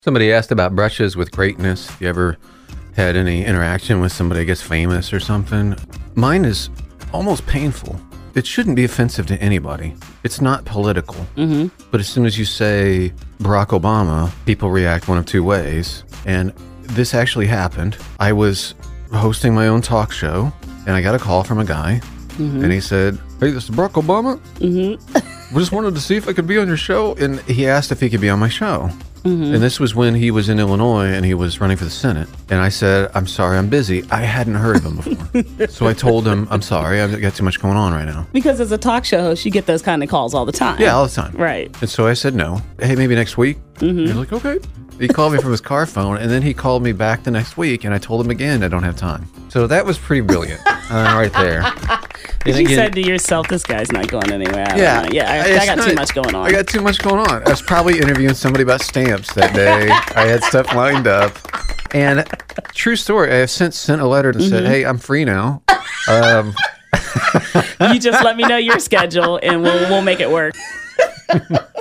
Somebody asked about brushes with greatness. You ever had any interaction with somebody, I guess, famous or something? Mine is almost painful. It shouldn't be offensive to anybody. It's not political. Mm-hmm. But as soon as you say Barack Obama, people react one of two ways. And this actually happened. I was hosting my own talk show, and I got a call from a guy, and he said, Hey, this is Barack Obama. Mm-hmm. we just wanted to see if I could be on your show. And he asked if he could be on my show. And this was when he was in Illinois and he was running for the Senate. And I said, I'm sorry, I'm busy. I hadn't heard of him before. so I told him, I'm sorry, I've got too much going on right now. Because as a talk show host, you get those kind of calls all the time. Yeah, all the time. Right. And so I said no. Hey, maybe next week. Mm-hmm. He's like, okay. He called me from his car phone, and then he called me back the next week, and I told him again I don't have time. So that was pretty brilliant, uh, right there. And You again- said to yourself, this guy's not going anywhere. I yeah. Yeah, I, I got too much going on. I got too much going on. I was probably interviewing somebody about stamps that day. I had stuff lined up, and true story. I have since sent a letter to Mm-hmm. say, "Hey, I'm free now." Um, you just let me know your schedule and we'll, we'll make it work.